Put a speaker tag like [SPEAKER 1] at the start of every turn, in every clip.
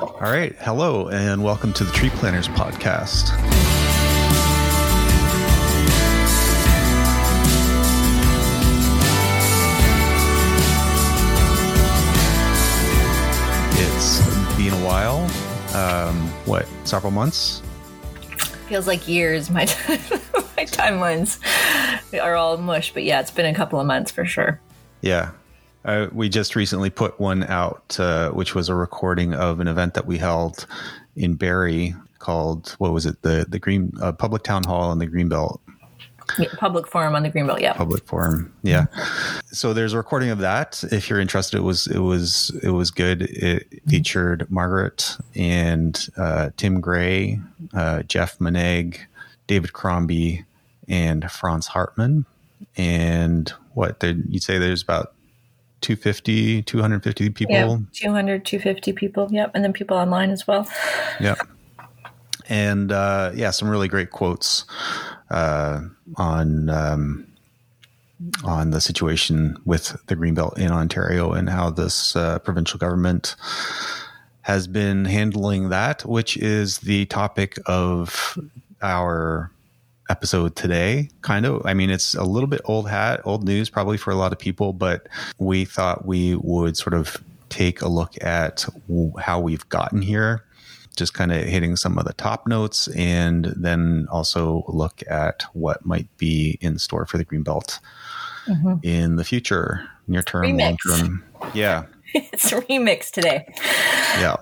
[SPEAKER 1] All right. Hello, and welcome to the Tree Planners Podcast. It's been a while. Um, what, several months?
[SPEAKER 2] Feels like years. My my timelines are all mush, but yeah, it's been a couple of months for sure.
[SPEAKER 1] Yeah. Uh, we just recently put one out, uh, which was a recording of an event that we held in Barrie called what was it the the Green uh, Public Town Hall in the Greenbelt
[SPEAKER 2] yeah, public forum on the Greenbelt, yeah.
[SPEAKER 1] Public forum, yeah. So there's a recording of that. If you're interested, it was it was it was good. It featured Margaret and uh, Tim Gray, uh, Jeff Maneg, David Crombie, and Franz Hartmann. And what you'd say there's about 250, 250 people.
[SPEAKER 2] Yeah, 200, 250 people. Yep. And then people online as well.
[SPEAKER 1] Yep. And uh, yeah, some really great quotes uh, on um, on the situation with the Greenbelt in Ontario and how this uh, provincial government has been handling that, which is the topic of our episode today. Kind of, I mean, it's a little bit old hat, old news probably for a lot of people, but we thought we would sort of take a look at how we've gotten here just kind of hitting some of the top notes and then also look at what might be in store for the Greenbelt mm-hmm. in the future, near term, long term. Yeah.
[SPEAKER 2] it's a remix today.
[SPEAKER 1] Yeah.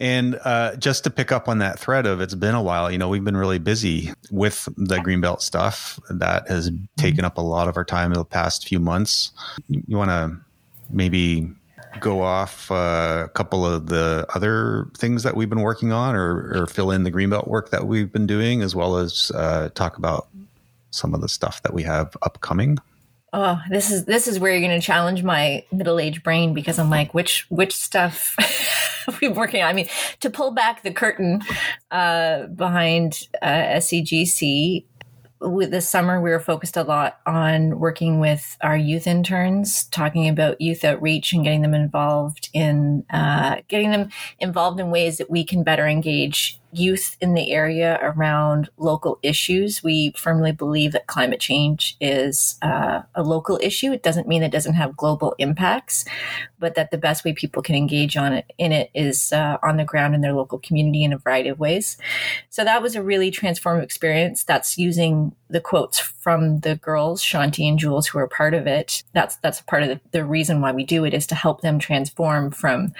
[SPEAKER 1] And uh, just to pick up on that thread of it's been a while, you know, we've been really busy with the Greenbelt stuff that has mm-hmm. taken up a lot of our time in the past few months. You want to maybe go off uh, a couple of the other things that we've been working on or, or, fill in the greenbelt work that we've been doing as well as uh, talk about some of the stuff that we have upcoming
[SPEAKER 2] oh this is this is where you're going to challenge my middle-aged brain because i'm like which which stuff we've working on? I mean to pull back the curtain uh, behind uh, scgc with this summer we were focused a lot on working with our youth interns talking about youth outreach and getting them involved in uh, getting them involved in ways that we can better engage youth in the area around local issues. We firmly believe that climate change is uh, a local issue. It doesn't mean it doesn't have global impacts, but that the best way people can engage on it in it is uh, on the ground in their local community in a variety of ways. So that was a really transformative experience. That's using the quotes from the girls, Shanti and Jules, who are part of it. That's that's part of the, the reason why we do it is to help them transform from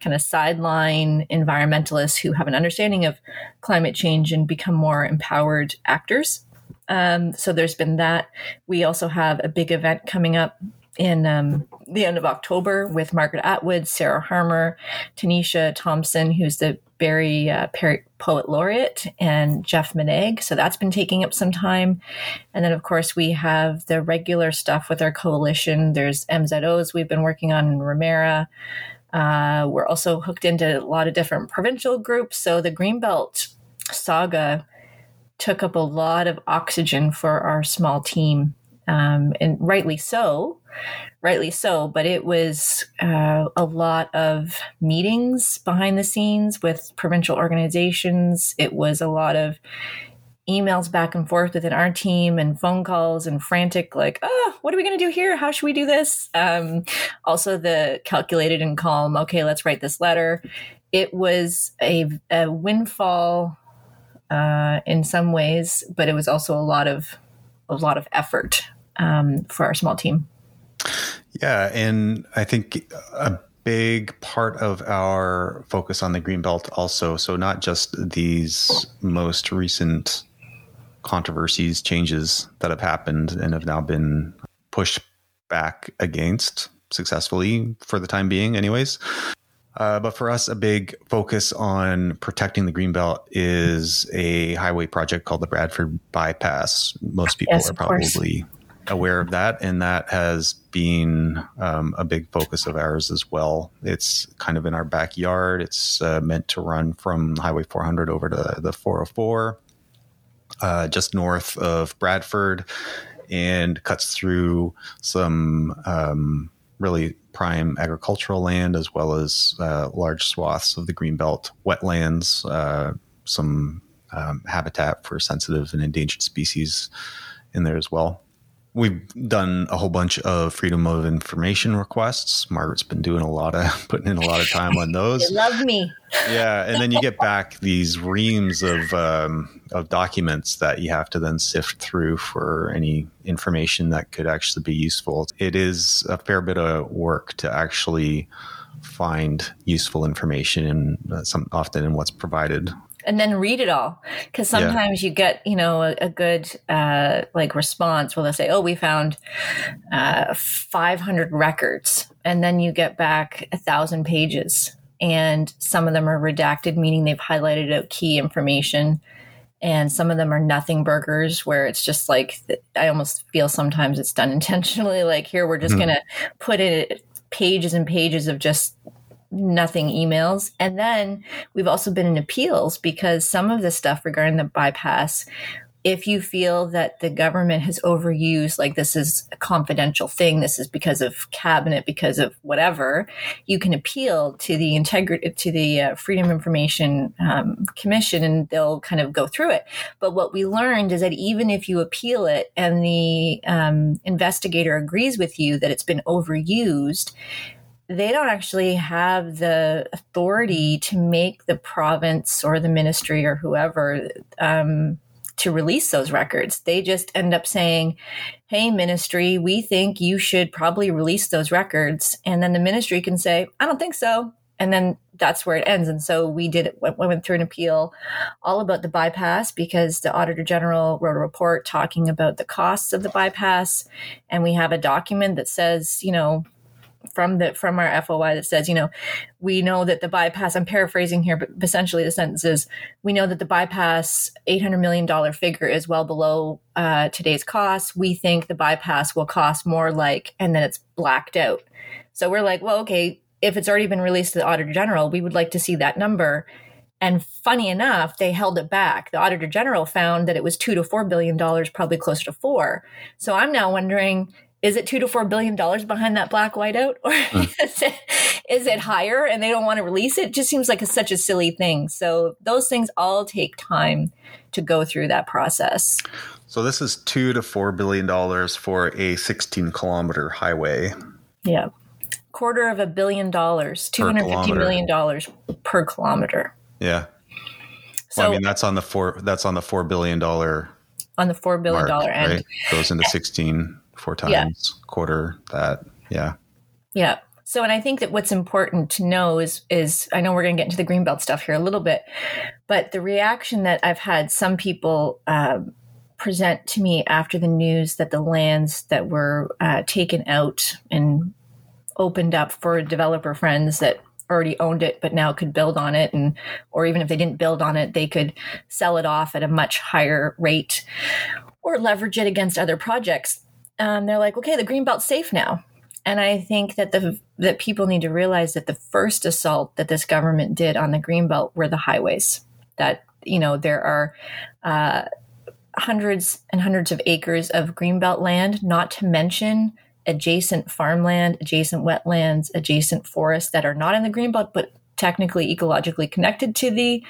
[SPEAKER 2] kind of sideline environmentalists who have an understanding of climate change and become more empowered actors. Um, so there's been that. We also have a big event coming up in um, the end of October with Margaret Atwood, Sarah Harmer, Tanisha Thompson, who's the Barrie uh, Poet Laureate, and Jeff Maneg. So that's been taking up some time. And then, of course, we have the regular stuff with our coalition. There's MZOs we've been working on in. Uh, we're also hooked into a lot of different provincial groups. So the Greenbelt saga took up a lot of oxygen for our small team, um, and rightly so, rightly so. But it was uh, a lot of meetings behind the scenes with provincial organizations. It was a lot of emails back and forth within our team and phone calls and frantic like oh what are we going to do here? How should we do this? Um, also the calculated and calm okay let's write this letter. It was a, a windfall uh, in some ways but it was also a lot of a lot of effort um, for our small team.
[SPEAKER 1] Yeah and i think a big part of our focus on the green belt also so not just these most recent controversies, changes that have happened and have now been pushed back against successfully for the time being, anyways. Uh, but for us, a big focus on protecting the greenbelt is a highway project called the Bradford Bypass. Most people yes, are probably aware of that, and that has been um, a big focus of ours as well. It's kind of in our backyard. It's uh, meant to run from Highway 400 over to the 404 uh, just north of Bradford and cuts through some um, really prime agricultural land as well as uh, large swaths of the greenbelt wetlands, uh, some um, habitat for sensitive and endangered species in there as well. We've done a whole bunch of freedom of information requests. Margaret's been doing a lot of putting in a lot of time on those.
[SPEAKER 2] love me.
[SPEAKER 1] yeah, and then you get back these reams of um, of documents that you have to then sift through for any information that could actually be useful. It is a fair bit of work to actually find useful information in uh, some often in what's provided
[SPEAKER 2] and then read it all because sometimes yeah. you get you know a, a good uh, like response where they'll say oh we found uh, 500 records and then you get back a thousand pages and some of them are redacted meaning they've highlighted out key information and some of them are nothing burgers where it's just like i almost feel sometimes it's done intentionally like here we're just mm-hmm. gonna put it pages and pages of just nothing emails. And then we've also been in appeals because some of the stuff regarding the bypass, if you feel that the government has overused, like this is a confidential thing, this is because of cabinet, because of whatever, you can appeal to the integrity, to the uh, Freedom Information um, Commission, and they'll kind of go through it. But what we learned is that even if you appeal it and the um, investigator agrees with you that it's been overused, they don't actually have the authority to make the province or the ministry or whoever um, to release those records. They just end up saying, Hey, ministry, we think you should probably release those records. And then the ministry can say, I don't think so. And then that's where it ends. And so we did it, went, went through an appeal all about the bypass because the Auditor General wrote a report talking about the costs of the bypass. And we have a document that says, you know, from the from our FOI that says, you know, we know that the bypass. I'm paraphrasing here, but essentially the sentence is, we know that the bypass 800 million dollar figure is well below uh, today's costs. We think the bypass will cost more like, and then it's blacked out. So we're like, well, okay, if it's already been released to the Auditor General, we would like to see that number. And funny enough, they held it back. The Auditor General found that it was two to four billion dollars, probably closer to four. So I'm now wondering is it two to four billion dollars behind that black whiteout or mm. is, it, is it higher and they don't want to release it? it just seems like a, such a silly thing. So those things all take time to go through that process.
[SPEAKER 1] So this is two to four billion dollars for a 16 kilometer highway.
[SPEAKER 2] Yeah. Quarter of a billion dollars 250 million dollars per kilometer.
[SPEAKER 1] Yeah. So well, i mean that's on the four that's on the four billion dollar
[SPEAKER 2] on the four billion dollar end. right?
[SPEAKER 1] goes into 16 four times yeah. quarter that yeah.
[SPEAKER 2] Yeah. So and i think that what's important to know is is i know we're going to get into the greenbelt stuff here a little bit but the reaction that i've had some people um, present to me after the news that the lands that were uh, taken out and opened up for developer friends that already owned it but now could build on it and or even if they didn't build on it they could sell it off at a much higher rate or leverage it against other projects um, they're like, okay, the green belt's safe now. And I think that the that people need to realize that the first assault that this government did on the green belt were the highways. That you know there are uh, hundreds and hundreds of acres of greenbelt land, not to mention adjacent farmland, adjacent wetlands, adjacent forests that are not in the greenbelt, but technically ecologically connected to the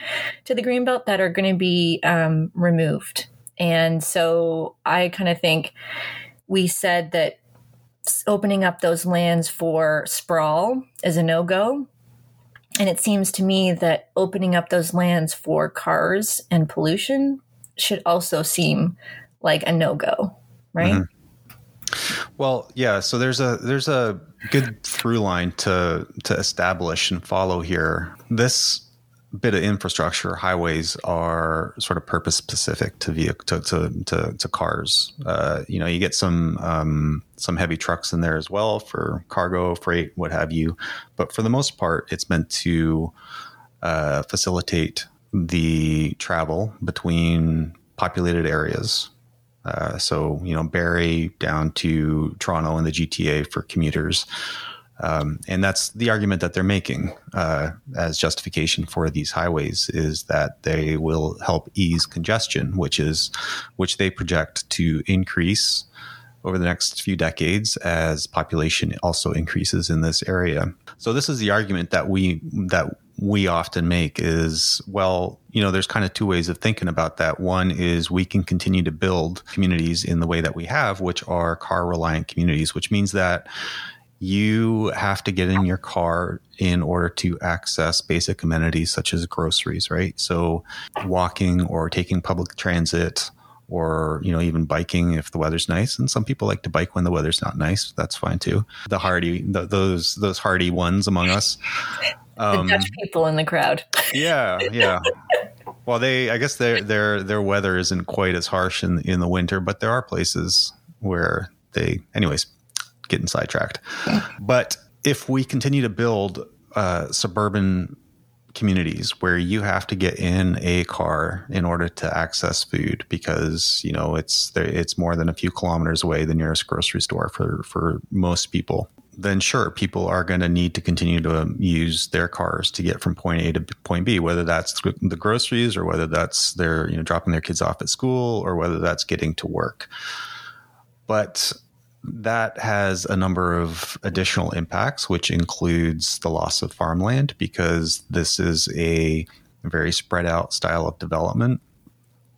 [SPEAKER 2] to the greenbelt that are going to be um, removed. And so I kind of think we said that opening up those lands for sprawl is a no go. And it seems to me that opening up those lands for cars and pollution should also seem like a no go, right?
[SPEAKER 1] Mm-hmm. Well, yeah. So there's a there's a good through line to to establish and follow here. This bit of infrastructure, highways are sort of purpose specific to vehicle to to, to, to cars. Uh, you know, you get some um, some heavy trucks in there as well for cargo, freight, what have you. But for the most part, it's meant to uh, facilitate the travel between populated areas. Uh, so you know, Barrie down to Toronto and the GTA for commuters. Um, and that's the argument that they're making uh, as justification for these highways is that they will help ease congestion, which is which they project to increase over the next few decades as population also increases in this area. So this is the argument that we that we often make is well, you know, there's kind of two ways of thinking about that. One is we can continue to build communities in the way that we have, which are car reliant communities, which means that you have to get in your car in order to access basic amenities such as groceries, right? So walking or taking public transit or you know even biking if the weather's nice. And some people like to bike when the weather's not nice. That's fine too. The hardy the, those those hardy ones among us
[SPEAKER 2] um, the dutch people in the crowd.
[SPEAKER 1] Yeah yeah. Well they i guess their their their weather isn't quite as harsh in in the winter but there are places where they anyways getting sidetracked. But if we continue to build uh, suburban communities where you have to get in a car in order to access food because you know it's it's more than a few kilometers away the nearest grocery store for for most people then sure people are going to need to continue to use their cars to get from point A to point B whether that's the groceries or whether that's their you know dropping their kids off at school or whether that's getting to work but that has a number of additional impacts, which includes the loss of farmland because this is a very spread out style of development.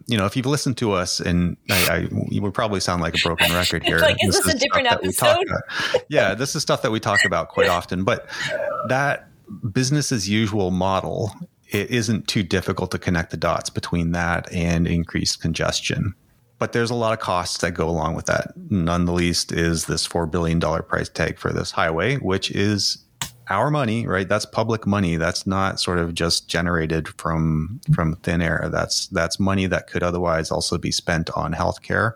[SPEAKER 1] You know, if you've listened to us, and I, I you would probably sound like a broken record here.
[SPEAKER 2] It's like, is this, this is a different episode?
[SPEAKER 1] yeah, this is stuff that we talk about quite often. But that business as usual model, it isn't too difficult to connect the dots between that and increased congestion but there's a lot of costs that go along with that. None the least is this $4 billion price tag for this highway, which is our money, right? That's public money. That's not sort of just generated from from thin air. That's that's money that could otherwise also be spent on healthcare,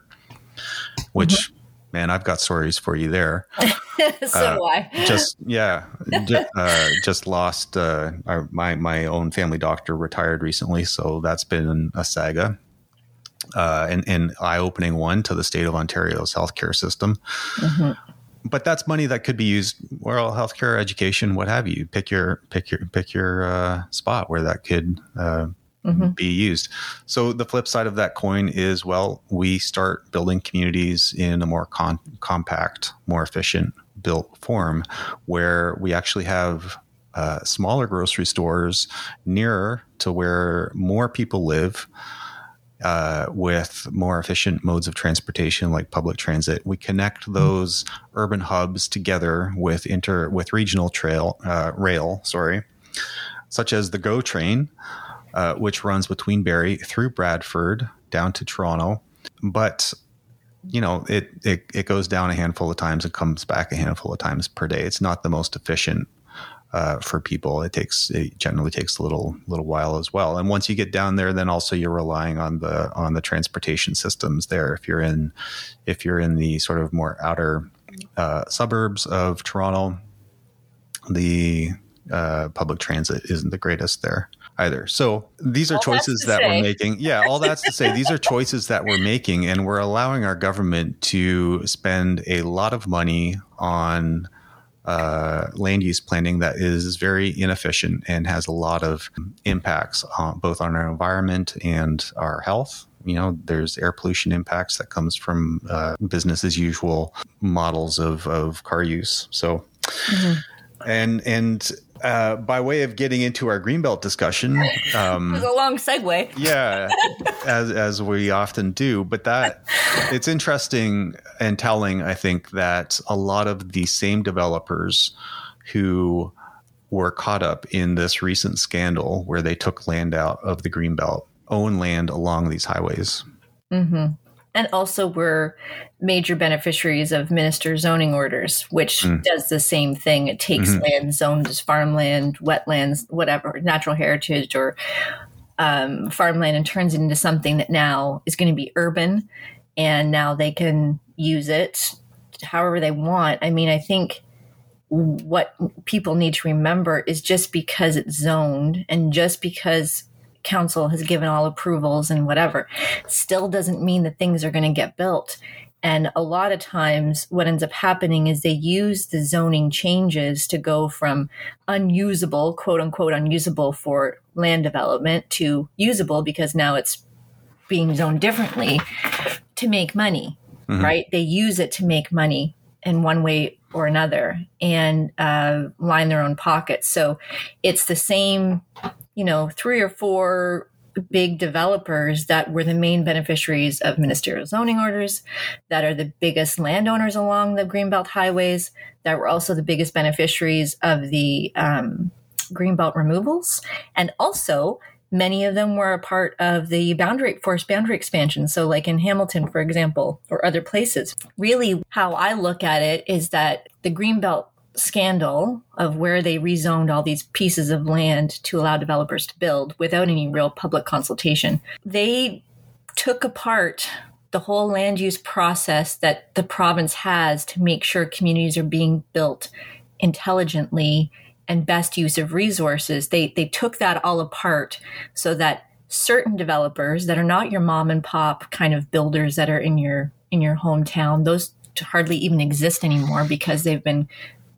[SPEAKER 1] which mm-hmm. man, I've got stories for you there.
[SPEAKER 2] so uh, why?
[SPEAKER 1] just yeah, just, uh, just lost uh, our, my my own family doctor retired recently, so that's been a saga uh, and, and eye opening one to the state of Ontario's healthcare system. Mm-hmm. But that's money that could be used, well, healthcare, education, what have you. Pick your pick your pick your uh, spot where that could uh, mm-hmm. be used. So the flip side of that coin is, well, we start building communities in a more con- compact, more efficient built form, where we actually have uh, smaller grocery stores nearer to where more people live uh, with more efficient modes of transportation like public transit. We connect hmm. those mm-hmm. urban hubs together with inter with regional trail uh, rail, sorry, such as the GO train, uh, which runs between Barrie through Bradford down to Toronto, but you know it, it it goes down a handful of times and comes back a handful of times per day. It's not the most efficient uh, for people. It takes it generally takes a little little while as well. And once you get down there, then also you're relying on the on the transportation systems there. If you're in if you're in the sort of more outer uh, suburbs of Toronto, the uh, public transit isn't the greatest there either. So these are all choices that say. we're making. Yeah, all that's to say these are choices that we're making, and we're allowing our government to spend a lot of money on uh, land use planning that is very inefficient and has a lot of impacts on, both on our environment and our health. You know, there's air pollution impacts that comes from uh, business as usual models of, of car use. So, mm-hmm. and and uh, by way of getting into our greenbelt discussion,
[SPEAKER 2] um, it was a long segue.
[SPEAKER 1] yeah, as as we often do, but that it's interesting and telling. I think that a lot of the same developers who were caught up in this recent scandal where they took land out of the greenbelt own land along these highways.
[SPEAKER 2] Mm-hmm and also we're major beneficiaries of minister zoning orders, which mm. does the same thing. It takes mm-hmm. land zoned as farmland, wetlands, whatever, natural heritage or um, farmland and turns it into something that now is going to be urban. And now they can use it however they want. I mean, I think what people need to remember is just because it's zoned and just because council has given all approvals and whatever, still doesn't mean that things are going to get built. And a lot of times, what ends up happening is they use the zoning changes to go from unusable, quote unquote, unusable for land development to usable because now it's being zoned differently to make money. right? They use it to make money in one way or another and uh, line their own pockets. So it's the same, you know, three or four big developers that were the main beneficiaries of ministerial zoning orders, that are the biggest landowners along the Greenbelt highways, that were also the biggest beneficiaries of the um, Greenbelt removals, and also many of them were a part of the boundary forest boundary expansion. So, like in Hamilton, for example, or other places. Really, how I look at it is that the Greenbelt scandal of where they rezoned all these pieces of land to allow developers to build without any real public consultation. They took apart the whole land use process that the province has to make sure communities are being built intelligently and best use of resources. They they took that all apart so that certain developers that are not your mom and pop kind of builders that are in your in your hometown, those hardly even exist anymore because they've been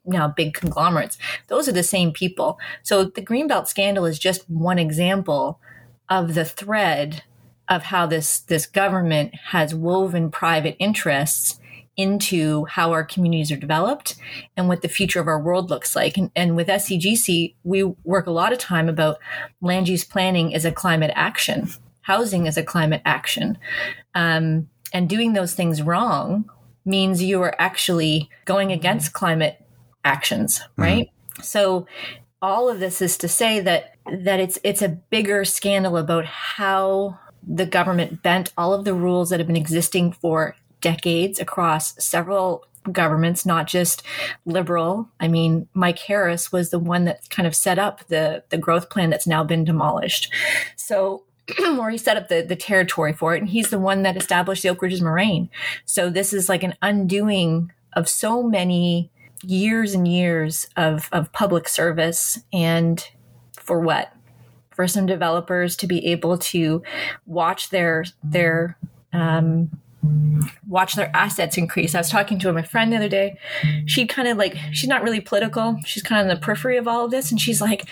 [SPEAKER 2] now big conglomerates. Those are the same people. So the Greenbelt scandal is just one example of the thread of how this this government has woven private interests into how our communities are developed and what the future of our world looks like. And, and with SCGC, we work a lot of time about land use planning as a climate action, housing as a climate action. Um, and doing those things wrong means you are actually going against climate actions, mm-hmm. right? Mm-hmm. So all of this is to say that that it's it's a bigger scandal about how the government bent all of the rules that have been existing for decades across several governments, not just liberal. I mean, Mike Harris was the one that kind of set up the the growth plan that's now been demolished. So or he set up the, the territory for it, and he's the one that established the Oak Ridges Moraine. So this is like an undoing of so many years and years of, of public service and for what? For some developers to be able to watch their their um, watch their assets increase. I was talking to my friend the other day. She kind of like, she's not really political. She's kind of in the periphery of all of this. And she's like,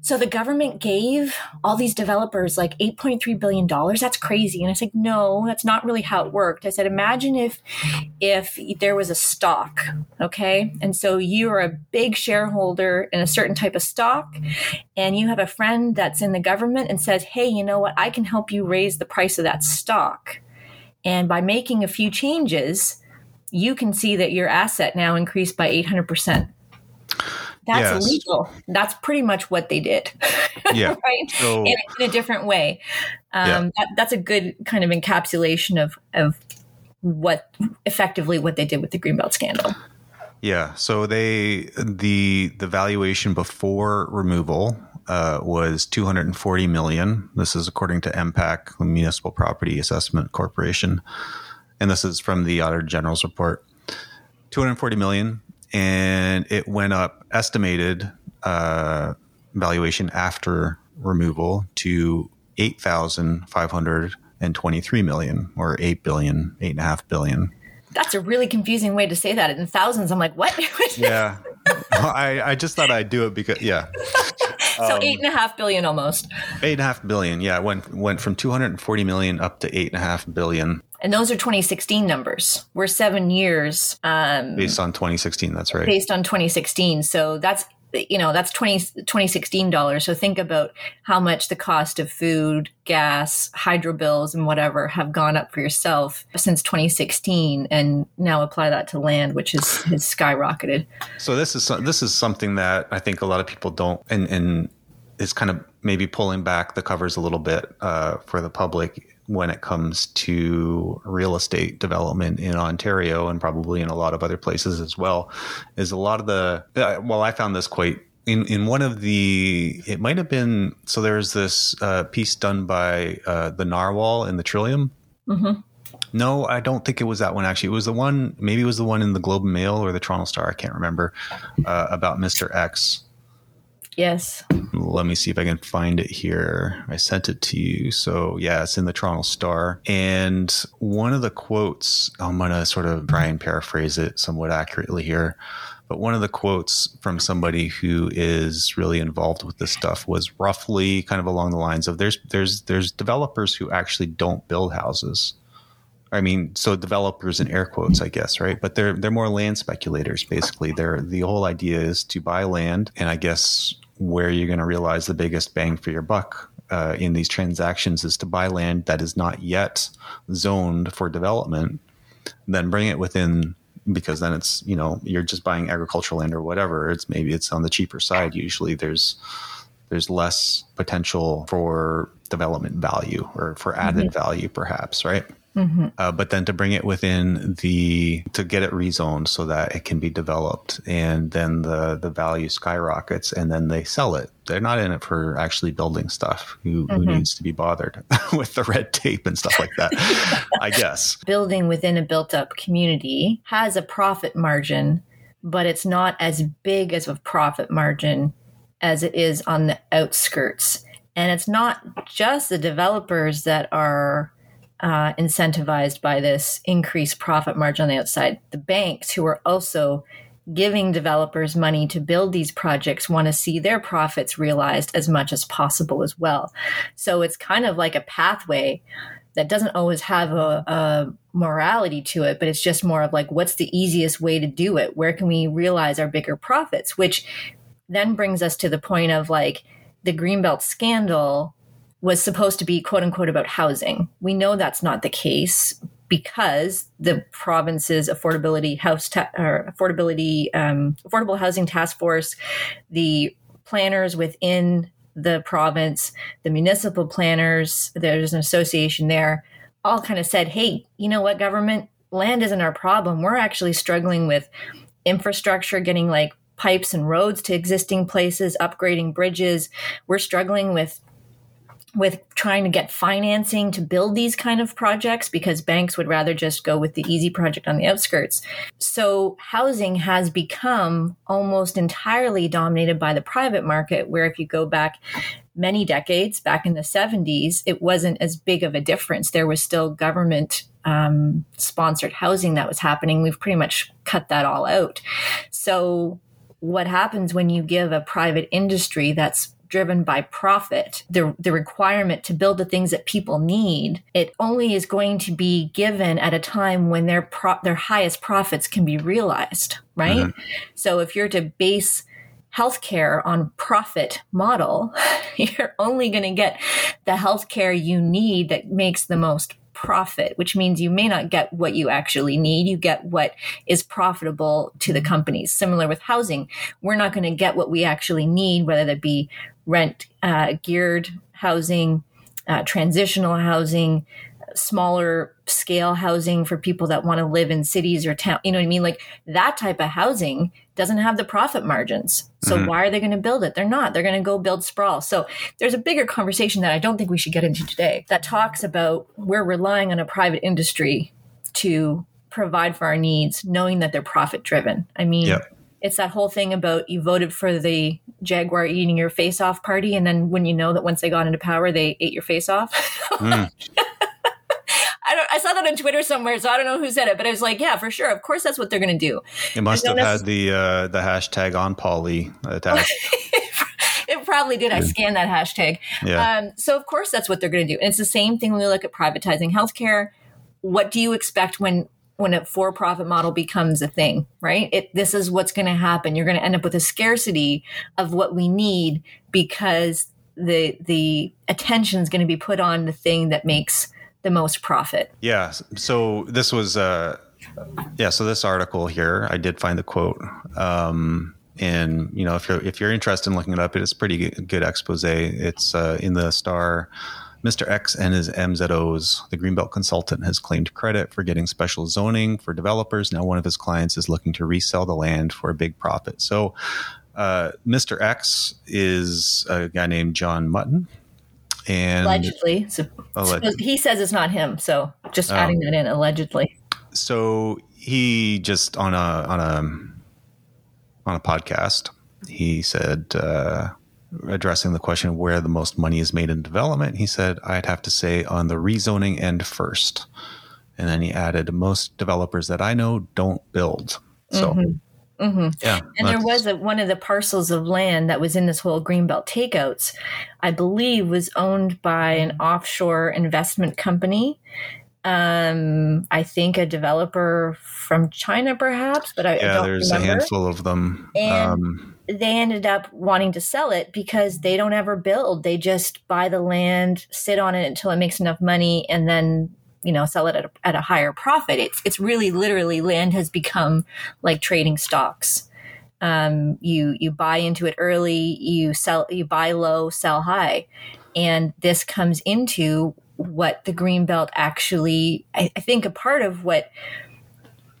[SPEAKER 2] so the government gave all these developers like $8.3 billion. That's crazy. And I said, no, that's not really how it worked. I said, imagine if, if there was a stock. Okay. And so you are a big shareholder in a certain type of stock and you have a friend that's in the government and says, Hey, you know what? I can help you raise the price of that stock and by making a few changes, you can see that your asset now increased by 800%. That's yes. illegal. That's pretty much what they did.
[SPEAKER 1] Yeah.
[SPEAKER 2] right. So, in, in, a different way. Um, yeah. that, that's a good kind of encapsulation of, of what effectively what they did with the Greenbelt scandal.
[SPEAKER 1] Yeah. So they, the, the valuation before removal uh, was 240 million. This is according to MPAC, the Municipal Property Assessment Corporation, and this is from the Auditor General's report. 240 million, and it went up estimated uh, valuation after removal to 8,523 million, or 8 billion, 8.5 billion.
[SPEAKER 2] That's a really confusing way to say that. In thousands, I'm like, what?
[SPEAKER 1] yeah. I, I just thought I'd do it because, yeah
[SPEAKER 2] so um, eight and a half billion almost.
[SPEAKER 1] Eight and a half billion. Yeah, went went from two hundred and forty million up to eight and a half billion.
[SPEAKER 2] And those are 2016 numbers. We're seven years um,
[SPEAKER 1] based on 2016. That's right.
[SPEAKER 2] Based on 2016. So that's you know that's 20, 2016 dollars. So think about how much the cost of food gas hydro bills and whatever have gone up for yourself since 2016 and now apply that to land which is has skyrocketed.
[SPEAKER 1] So this is this is something that i think a lot of people don't and and is kind of maybe pulling back the covers a little bit uh, for the public when it comes to real estate development in Ontario and probably in a lot of other places as well is a lot of the uh, well I found this quite in in one of the it might have been so there's this uh, piece done by uh, the Narwhal in the Trillium. Mm-hmm. No, I don't think it was that one. Actually, it was the one. Maybe it was the one in the Globe and Mail or the Toronto Star. I can't remember uh, about Mister X
[SPEAKER 2] Yes.
[SPEAKER 1] Let me see if I can find it here. I sent it to you. So, yeah, it's in the Toronto Star. And one of the quotes, I'm going to sort of try and paraphrase it somewhat accurately here. But one of the quotes from somebody who is really involved with this stuff was roughly kind of along the lines of there's there's there's developers who actually don't build houses. I mean, so developers in air quotes, I guess, right? But they're they're more land speculators. Basically, they're the whole idea is to buy land, and I guess where you're going to realize the biggest bang for your buck uh, in these transactions is to buy land that is not yet zoned for development, then bring it within because then it's you know you're just buying agricultural land or whatever. It's maybe it's on the cheaper side. Usually there's there's less potential for development value or for added mm-hmm. value, perhaps, right? Mm-hmm. Uh, but then to bring it within the to get it rezoned so that it can be developed, and then the the value skyrockets, and then they sell it. They're not in it for actually building stuff. Who, mm-hmm. who needs to be bothered with the red tape and stuff like that? I guess
[SPEAKER 2] building within a built up community has a profit margin, but it's not as big as a profit margin as it is on the outskirts. And it's not just the developers that are uh, incentivized by this increased profit margin on the outside. The banks, who are also giving developers money to build these projects, want to see their profits realized as much as possible as well. So it's kind of like a pathway that doesn't always have a, a morality to it, but it's just more of like, what's the easiest way to do it? Where can we realize our bigger profits? Which then brings us to the point of like the Greenbelt scandal was supposed to be quote unquote about housing. We know that's not the case because the province's affordability house ta- or affordability um, affordable housing task force, the planners within the province, the municipal planners, there's an association there, all kind of said, "Hey, you know what, government land isn't our problem. We're actually struggling with infrastructure, getting like pipes and roads to existing places, upgrading bridges. We're struggling with with trying to get financing to build these kind of projects because banks would rather just go with the easy project on the outskirts. So housing has become almost entirely dominated by the private market, where if you go back many decades, back in the 70s, it wasn't as big of a difference. There was still government um, sponsored housing that was happening. We've pretty much cut that all out. So what happens when you give a private industry that's driven by profit, the, the requirement to build the things that people need, it only is going to be given at a time when their pro- their highest profits can be realized, right? Mm-hmm. So if you're to base healthcare on profit model, you're only going to get the healthcare you need that makes the most profit, which means you may not get what you actually need. You get what is profitable to the companies. Similar with housing, we're not going to get what we actually need, whether that be rent uh, geared housing, uh, transitional housing, smaller scale housing for people that want to live in cities or town. You know what I mean? Like that type of housing doesn't have the profit margins. So mm-hmm. why are they going to build it? They're not. They're going to go build sprawl. So there's a bigger conversation that I don't think we should get into today that talks about we're relying on a private industry to provide for our needs, knowing that they're profit driven. I mean, yep it's that whole thing about you voted for the Jaguar eating your face off party, and then when you know that once they got into power, they ate your face off. Mm. I saw that on Twitter somewhere, so I don't know who said it, but I was like, yeah, for sure. Of course, that's what they're going to do.
[SPEAKER 1] It must have had the uh, the hashtag onpoli attached.
[SPEAKER 2] it probably did. I scanned that hashtag. Yeah. Um, so of course, that's what they're going to do, and it's the same thing when we look at privatizing healthcare. What do you expect when when a for-profit model becomes a thing, right? It, this is what's going to happen. You're going to end up with a scarcity of what we need because the the attention is going to be put on the thing that makes the most profit.
[SPEAKER 1] Yeah. So this was uh yeah, so this article here, I did find the quote. Um and you know if you're if you're interested in looking it up, it's pretty good expose. It's uh, in the Star Mr. X and his MZOs, the Greenbelt consultant, has claimed credit for getting special zoning for developers. Now, one of his clients is looking to resell the land for a big profit. So, uh, Mr. X is a guy named John Mutton. And
[SPEAKER 2] allegedly, so, allegedly. he says it's not him. So, just um, adding that in, allegedly.
[SPEAKER 1] So he just on a on a on a podcast, he said. Uh, addressing the question of where the most money is made in development, he said, I'd have to say on the rezoning end first. And then he added, most developers that I know don't build. So, mm-hmm.
[SPEAKER 2] Mm-hmm. yeah. And there was a, one of the parcels of land that was in this whole Greenbelt takeouts, I believe was owned by an offshore investment company. Um, I think a developer from China, perhaps, but I, I
[SPEAKER 1] Yeah,
[SPEAKER 2] don't
[SPEAKER 1] there's
[SPEAKER 2] remember.
[SPEAKER 1] a handful of them.
[SPEAKER 2] And-
[SPEAKER 1] um,
[SPEAKER 2] they ended up wanting to sell it because they don't ever build. They just buy the land, sit on it until it makes enough money, and then you know sell it at a, at a higher profit. It's it's really literally land has become like trading stocks. Um, you you buy into it early, you sell, you buy low, sell high, and this comes into what the green belt actually. I, I think a part of what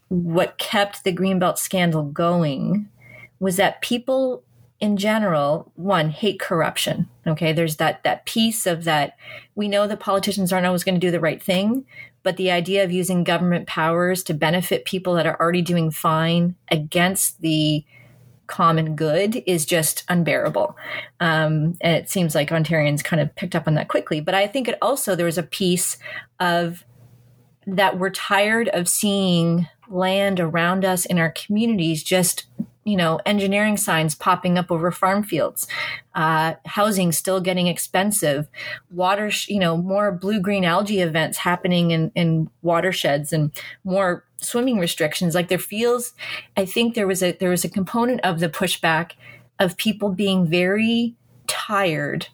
[SPEAKER 2] what kept the greenbelt scandal going was that people in general one hate corruption okay? There's that that piece of that we know that politicians aren't always going to do the right thing but the idea of using government powers to benefit people that are already doing fine against the common good is just unbearable. Um, and it seems like ontarians kind of picked up on that quickly but i think it also there was a piece of that we're tired of seeing land around us in our communities just you know engineering signs popping up over farm fields. Uh, housing still getting expensive. Water sh- you know more blue green algae events happening in, in watersheds and more swimming restrictions. Like there feels i think there was a there was a component of the pushback of people being very tired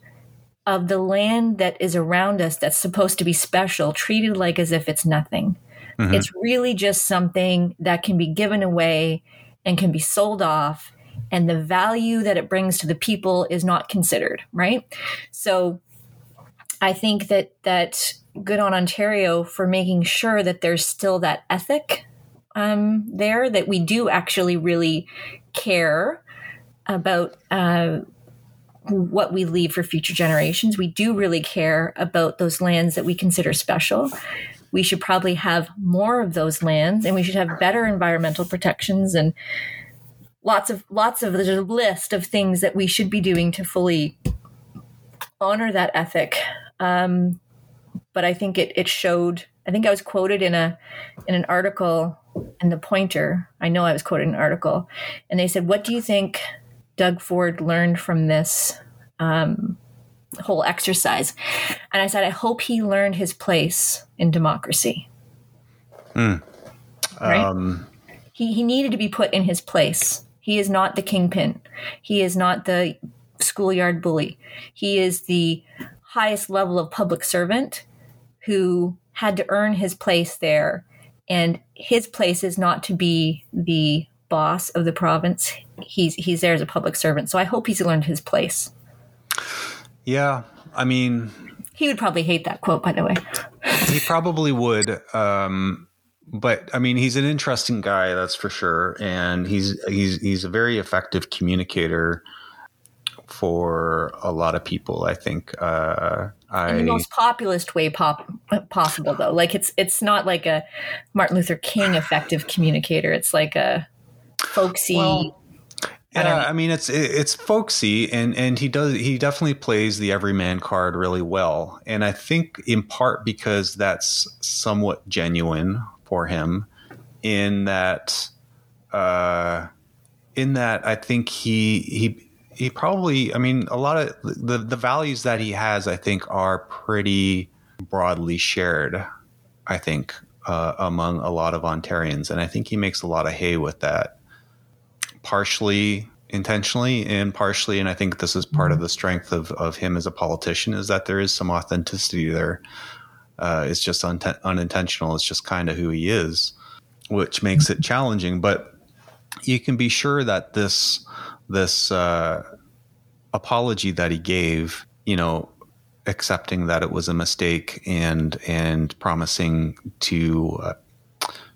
[SPEAKER 2] of the land that is around us that's supposed to be special treated like as if it's nothing.
[SPEAKER 1] Mhm.
[SPEAKER 2] it's really just something that can be given away and can be sold off and the value that it brings to the people is not considered right? So i think that that good on ontario for making sure that there's still that ethic um, there that we do actually really care about uh, what we leave for future generations. We do really care about those lands that we consider special we should probably have more of those lands and we should have better environmental protections and lots of lots of there's a list of things that we should be doing to fully honor that ethic. Um, but i think it, it showed i think i was quoted in a in an article in the pointer. I know i was quoted in an article. And they said what do you think doug ford learned from this um, whole exercise and i said i hope he learned his place in democracy right?
[SPEAKER 1] um,
[SPEAKER 2] he, he needed to be put in his place. He is not the kingpin. He is not the schoolyard bully. He is the highest level of public servant who had to earn his place there. And his place is not to be the boss of the province. He's he's there as a public servant. So I hope he's learned his place.
[SPEAKER 1] Yeah, I mean,
[SPEAKER 2] He would probably hate that quote, by the way.
[SPEAKER 1] he probably would. Um, but I mean, he's an interesting guy, that's for sure, and he's he's he's a very effective communicator for a lot of people. I think. Uh,
[SPEAKER 2] in the most populist way pop, possible though like it's it's not like a martin luther king effective communicator it's like a folksy
[SPEAKER 1] Well,
[SPEAKER 2] I
[SPEAKER 1] yeah,
[SPEAKER 2] know.
[SPEAKER 1] I mean it's it's folksy, and and he does he definitely plays the everyman card really well, and I think in part because that's somewhat genuine for him, in that, uh, in that I think he he he probably I mean a lot of the the values that he has I think are pretty broadly shared, I think uh, among a lot of Ontarians, and I think he makes a lot of hay with that partially intentionally and partially and i think this is part of the strength of, of him as a politician is that there is some authenticity there. Uh, it's just un- unintentional. It's just kind of who he is which makes it challenging. But you can be sure that this this uh, apology that he gave you know accepting that it was a mistake and and promising to uh,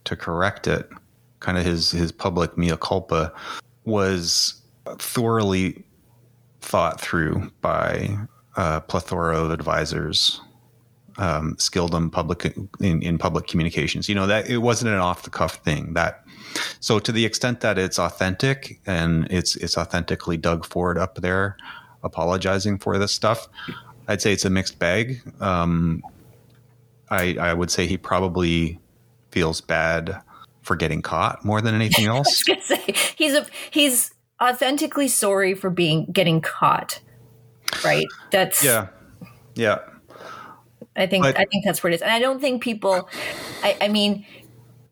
[SPEAKER 1] to correct it kind of his his public mea culpa was thoroughly thought through by a plethora of advisors um, skilled in public in, in public communications. You know that it wasn't an off the cuff thing. That so to the extent that it's authentic and it's it's authentically Doug Ford up there apologizing for this stuff I'd say it's a mixed bag. Um, I I would say he probably feels bad for getting caught more than anything else
[SPEAKER 2] say he's a he's authentically sorry for being getting caught right that's
[SPEAKER 1] Yeah, yeah.
[SPEAKER 2] I think but, I think that's what it is, and I don't think people. I, I mean,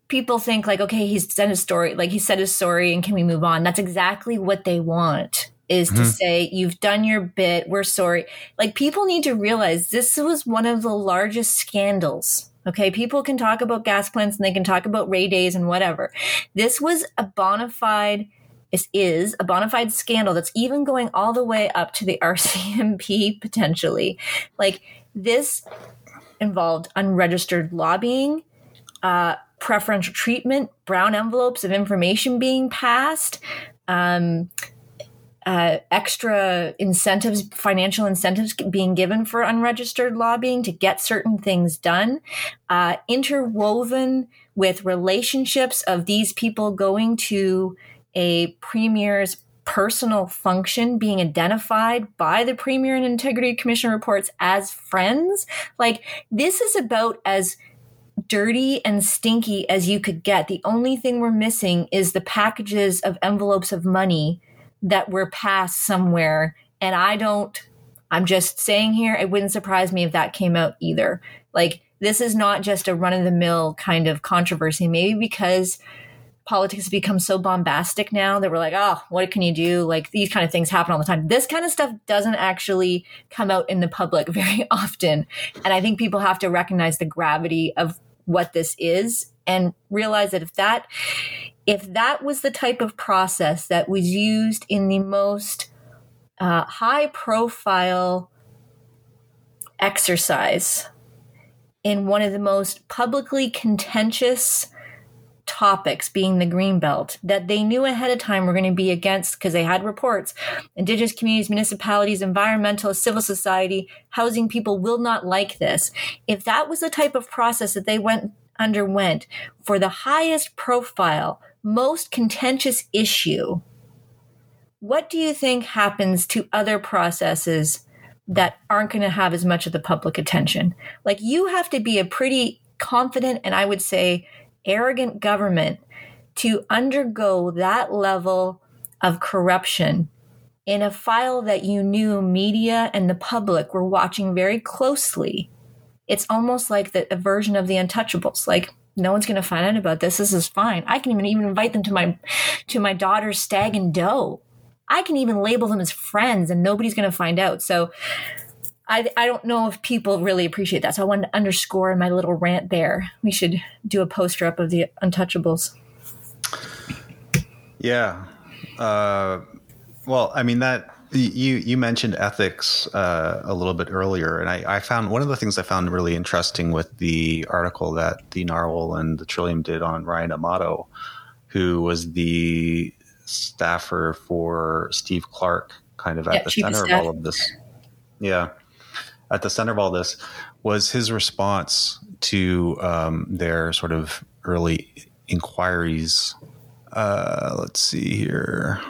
[SPEAKER 2] people think like, okay, he's said his story, like he said his story, and can we move on? That's exactly what they want is mm-hmm. to say you've done your bit we're sorry like people need to realize this was one of the largest scandals okay people can talk about gas plants and they can talk about Rae Days and whatever this was a bona fide this is a bona fide scandal that's even going all the way up to the RCMP potentially. Like this involved unregistered lobbying, uh, preferential treatment, brown envelopes of information being passed, um, uh, extra incentives, financial incentives being given for unregistered lobbying to get certain things done, uh, interwoven with relationships of these people going to a premier's personal function being identified by the premier and integrity commission reports as friends. Like this is about as dirty and stinky as you could get. The only thing we're missing is the packages of envelopes of money that were passed somewhere and i don't i'm just saying here it wouldn't surprise me if that came out either like this is not just a run of the mill kind of controversy maybe because politics has become so bombastic now that we're like, oh, what can you do? Like these kind of things happen all the time. This kind of stuff doesn't actually come out in the public very often. And I think people have to recognize the gravity of what this is and realize that if that if that was the type of process that was used in the most uh, high profile exercise in one of the most publicly contentious topics being the green belt that they knew ahead of time were going to be against because they had reports indigenous communities municipalities environmentalists civil society housing people will not like this. If that was the type of process that they went underwent for the highest profile most contentious issue what do you think happens to other processes that aren't going to have as much of the public attention like you have to be a pretty confident and i would say arrogant government to undergo that level of corruption in a file that you knew media and the public were watching very closely. It's almost like the a version of the untouchables. Like no one's going to find out about this. This is fine. I can even even invite them to my to my daughter's stag and doe. I can even label them as friends and nobody's going to find out. So I, I don't know if people really appreciate that. So I wanted to underscore in my little rant there. We should do a poster up of the Untouchables.
[SPEAKER 1] Yeah. Uh, well, I mean that you you mentioned ethics uh, a little bit earlier, and I, I, found one of the things I found really interesting with the article that the Narwhal and the Trillium did on Ryan Amato, who was the staffer for Steve Clark, kind of at yeah, the center of all of this. Yeah at the center of all this was his response to um, their sort of early inquiries. Uh, let's see here.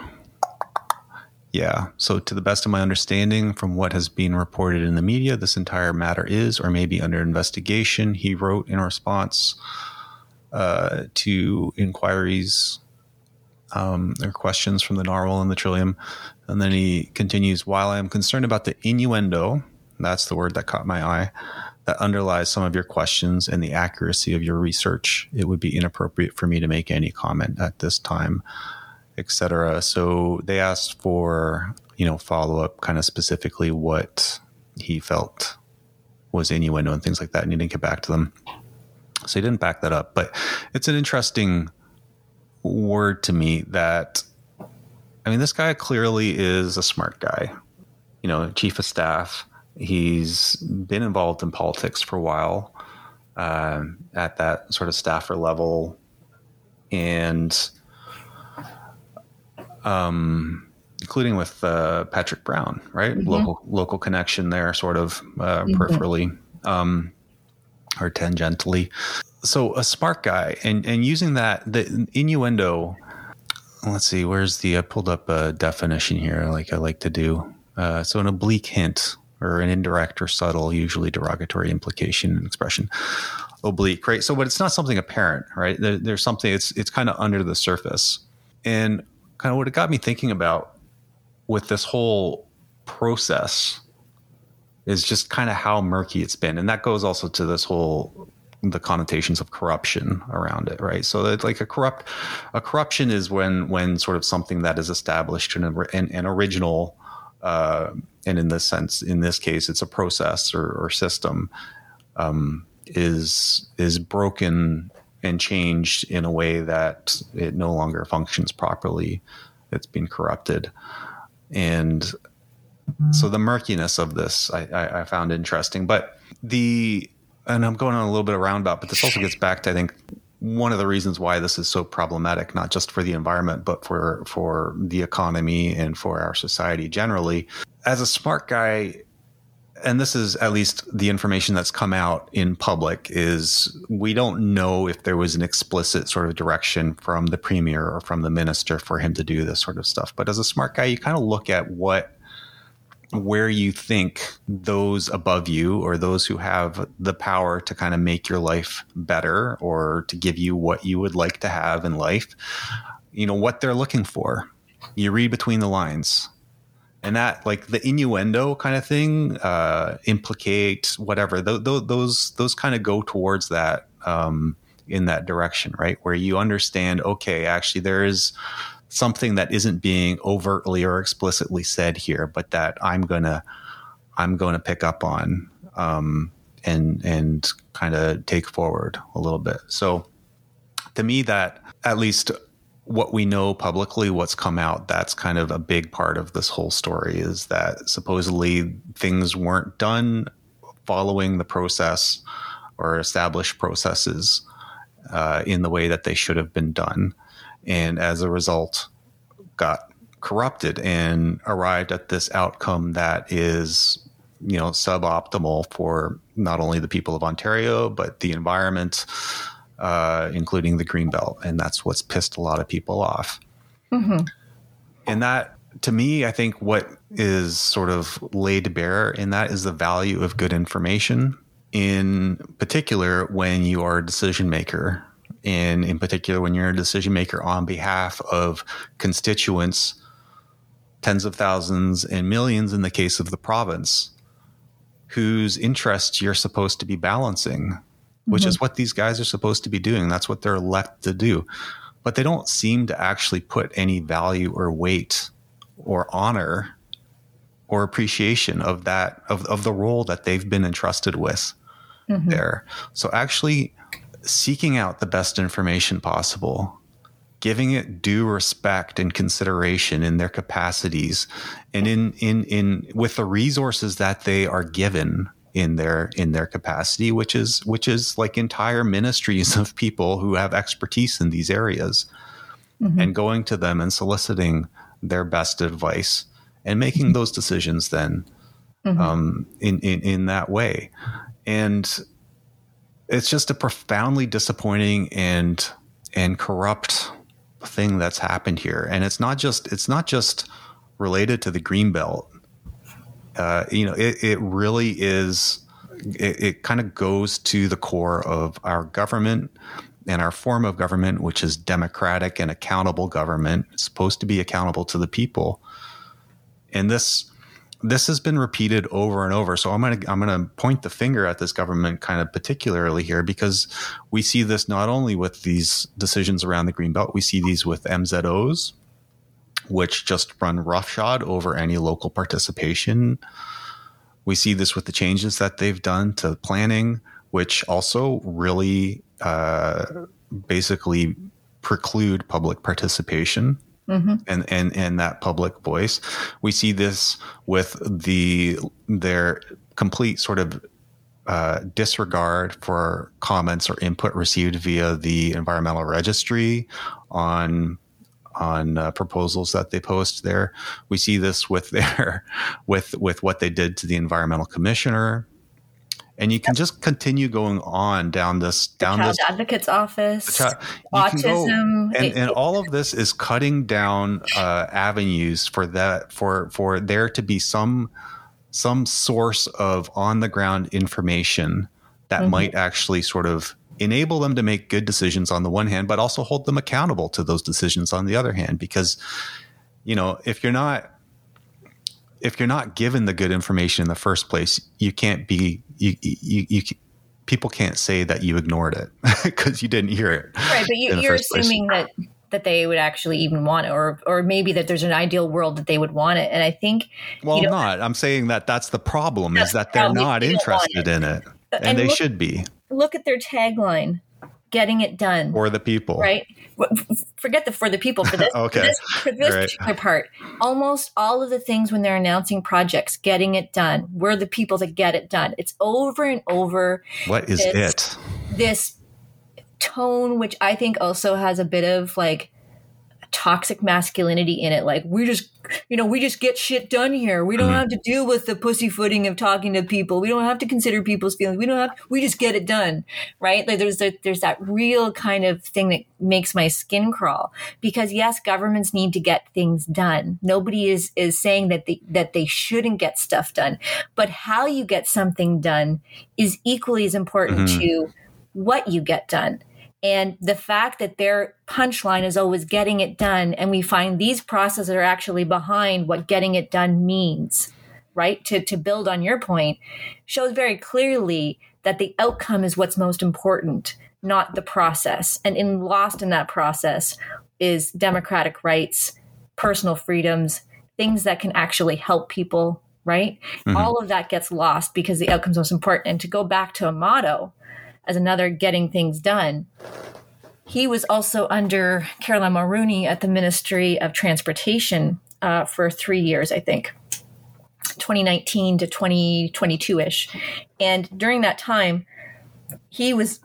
[SPEAKER 1] Yeah. So, to the best of my understanding, from what has been reported in the media, this entire matter is or may be under investigation. He wrote in response uh, to inquiries um, or questions from the Narwhal and the Trillium. And then he continues While I am concerned about the innuendo that's the word that caught my eye. That underlies some of your questions and the accuracy of your research. It would be inappropriate for me to make any comment at this time, etc. So they asked for you know follow up, kind of specifically what he felt was innuendo and things like that, and he didn't get back to them. So he didn't back that up, but it's an interesting word to me that I mean, this guy clearly is a smart guy, you know, chief of staff He's been involved in politics for a while uh, at that sort of staffer level, and um, including with uh, Patrick Brown, right? Mm-hmm. Local local connection there, sort of uh, mm-hmm. peripherally um, or tangentially. So a smart guy, and and using that the innuendo. Let's see, where's the I pulled up a definition here, like I like to do. Uh, so an oblique hint or an indirect or subtle, usually derogatory implication and expression. Oblique, right? So, but it's not something apparent, right? There, there's something. It's it's kind of under the surface, and kind of what it got me thinking about with this whole process is just kind of how murky it's been, and that goes also to this whole the connotations of corruption around it, right? So that like a corrupt, a corruption is when when sort of something that is established in an, an original, uh, and in this sense, in this case, it's a process or, or system, um, is is broken and changed in a way that it no longer functions properly. It's been corrupted, and so the murkiness of this I, I, I found interesting, but the and I'm going on a little bit of roundabout, but this also gets back to I think one of the reasons why this is so problematic, not just for the environment, but for for the economy and for our society generally. As a smart guy, and this is at least the information that's come out in public is we don't know if there was an explicit sort of direction from the premier or from the minister for him to do this sort of stuff. But as a smart guy, you kind of look at what where you think those above you or those who have the power to kind of make your life better or to give you what you would like to have in life, you know, what they're looking for. You read between the lines. And that, like the innuendo kind of thing, uh, implicate whatever. Th- th- those those kind of go towards that um, in that direction, right? Where you understand, okay, actually, there is something that isn't being overtly or explicitly said here, but that I'm gonna I'm to pick up on um, and and kind of take forward a little bit. So to me, that at least what we know publicly, what's come out, that's kind of a big part of this whole story is that supposedly things weren't done following the process or established processes uh, in the way that they should have been done and as a result got corrupted and arrived at this outcome that is you know suboptimal for not only the people of Ontario but the environment uh, including the green belt and that's what's pissed a lot of people off mm-hmm. and that to me i think what is sort of laid bare in that is the value of good information in particular when you are a decision maker and in particular when you're a decision maker on behalf of constituents, tens of thousands and millions in the case of the province, whose interests you're supposed to be balancing, which mm-hmm. is what these guys are supposed to be doing. That's what they're left to do. But they don't seem to actually put any value or weight or honor or appreciation of that of, of the role that they've been entrusted with mm-hmm. there. So actually seeking out the best information possible, giving it due respect and consideration in their capacities and in in in with the resources that they are given in their in their capacity which is which is like entire ministries of people who have expertise in these areas mm-hmm. and going to them and soliciting their best advice and making those decisions then mm-hmm. um, in, in in that way and it's just a profoundly disappointing and and corrupt thing that's happened here and it's not just it's not just related to the green belt uh, you know it, it really is it, it kind of goes to the core of our government and our form of government which is democratic and accountable government it's supposed to be accountable to the people and this this has been repeated over and over. So I'm going to I'm going to point the finger at this government kind of particularly here because we see this not only with these decisions around the green belt, we see these with MZOs, which just run roughshod over any local participation. We see this with the changes that they've done to planning, which also really uh, basically preclude public participation mm-hmm. and, and, and that public voice. We see this with the their complete sort of uh, disregard for comments or input received via the environmental registry on on uh, proposals that they post there. We see this with their with with what they did to the environmental commissioner and you can just continue going on down this down child
[SPEAKER 2] this advocate's office child, autism
[SPEAKER 1] go, and, and all of this is cutting down uh, avenues for that for for there to be some some source of on the ground information that mm-hmm. might actually sort of enable them to make good decisions on the one hand but also hold them accountable to those decisions on the other hand because you know if you're not if you're not given the good information in the first place, you can't be you you, you people can't say that you ignored it because you didn't hear it.
[SPEAKER 2] Right, but you, are assuming place. that that they would actually even want it, or or maybe that there's an ideal world that they would want it. And I think,
[SPEAKER 1] well, you know, not. I'm saying that that's the problem that's is that they're not interested in it, and, and they look, should be.
[SPEAKER 2] Look at their tagline: "Getting it done
[SPEAKER 1] for the people."
[SPEAKER 2] Right. Forget the for the people for this. okay. For this, for this right. particular part, almost all of the things when they're announcing projects, getting it done. We're the people that get it done. It's over and over.
[SPEAKER 1] What is this, it?
[SPEAKER 2] This tone, which I think also has a bit of like toxic masculinity in it. Like we just, you know, we just get shit done here. We don't mm-hmm. have to deal with the pussyfooting of talking to people. We don't have to consider people's feelings. We don't have. We just get it done, right? Like there's a, there's that real kind of thing that makes my skin crawl because yes, governments need to get things done. Nobody is is saying that they that they shouldn't get stuff done, but how you get something done is equally as important mm-hmm. to what you get done. And the fact that their punchline is always getting it done, and we find these processes are actually behind what getting it done means, right? To, to build on your point, shows very clearly that the outcome is what's most important, not the process. And in lost in that process is democratic rights, personal freedoms, things that can actually help people, right? Mm-hmm. All of that gets lost because the outcome's most important. And to go back to Amato, as another getting things done. He was also under Caroline Mulroney at the Ministry of Transportation uh, for three years, I think, 2019 to 2022 ish. And during that time, he was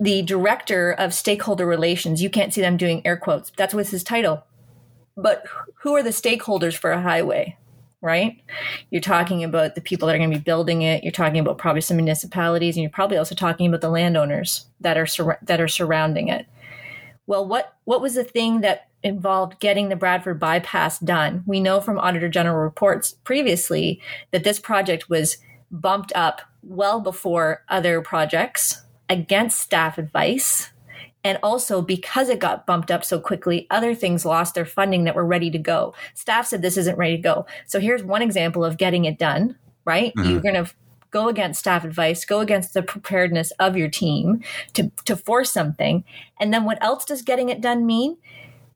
[SPEAKER 2] the director of stakeholder relations. You can't see them doing air quotes. That's what's his title. But who are the stakeholders for a highway? Right? You're talking about the people that are going to be building it. You're talking about probably some municipalities, and you're probably also talking about the landowners that are sur- that are surrounding it. Well, what what was the thing that involved getting the Bradford bypass done? We know from Auditor General reports previously that this project was bumped up well before other projects against staff advice and also, because it got bumped up so quickly, other things lost their funding that were ready to go. Staff said this isn't ready to go. So here's one example of getting it done, right? Mm-hmm. You're going to go against staff advice, go against the preparedness of your team to, to force something. And then what else does getting it done mean?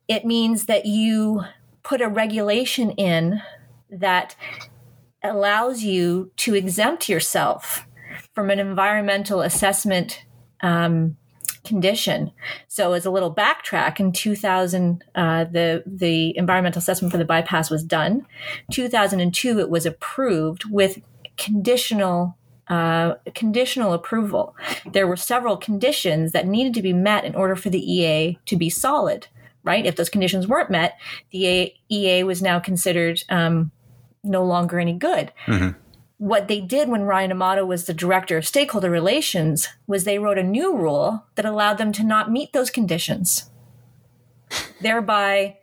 [SPEAKER 2] It means that you put a regulation in that allows you to exempt yourself from an environmental assessment um, condition. So as a little backtrack, in 2000, uh, the the environmental assessment for the bypass was done. 2002, it was approved with conditional uh, conditional approval. There were several conditions that needed to be met in order for the EA to be solid. Right? If those conditions weren't met, the EA was now considered um, no longer any good. Mm-hmm what they did when Ryan Amato was the director of stakeholder relations was they wrote a new rule that allowed them to not meet those conditions, thereby